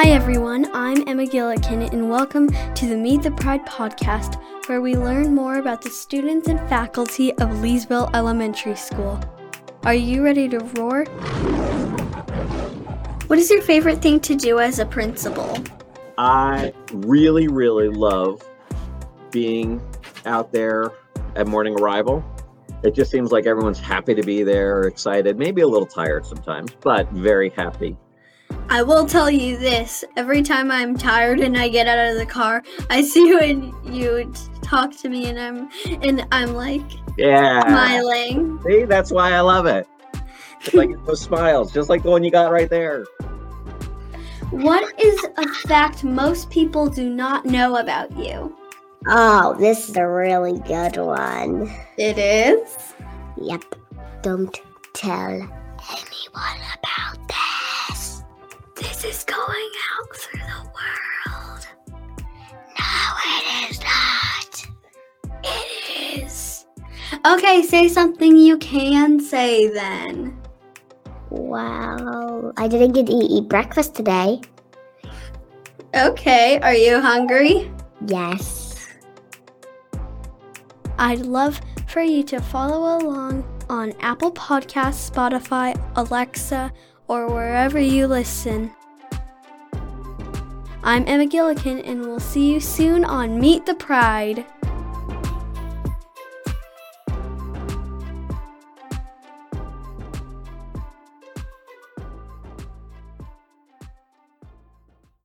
Hi, everyone. I'm Emma Gillikin, and welcome to the Meet the Pride podcast, where we learn more about the students and faculty of Leesville Elementary School. Are you ready to roar? What is your favorite thing to do as a principal? I really, really love being out there at morning arrival. It just seems like everyone's happy to be there, excited, maybe a little tired sometimes, but very happy. I will tell you this every time I'm tired and I get out of the car, I see you and you talk to me and I'm and I'm like Yeah. smiling. See, that's why I love it. It's like those smiles, just like the one you got right there. What is a fact most people do not know about you? Oh, this is a really good one. It is. Yep. Don't tell Okay, say something you can say then. Well, I didn't get to eat breakfast today. Okay, are you hungry? Yes. I'd love for you to follow along on Apple Podcasts, Spotify, Alexa, or wherever you listen. I'm Emma Gillikin, and we'll see you soon on Meet the Pride.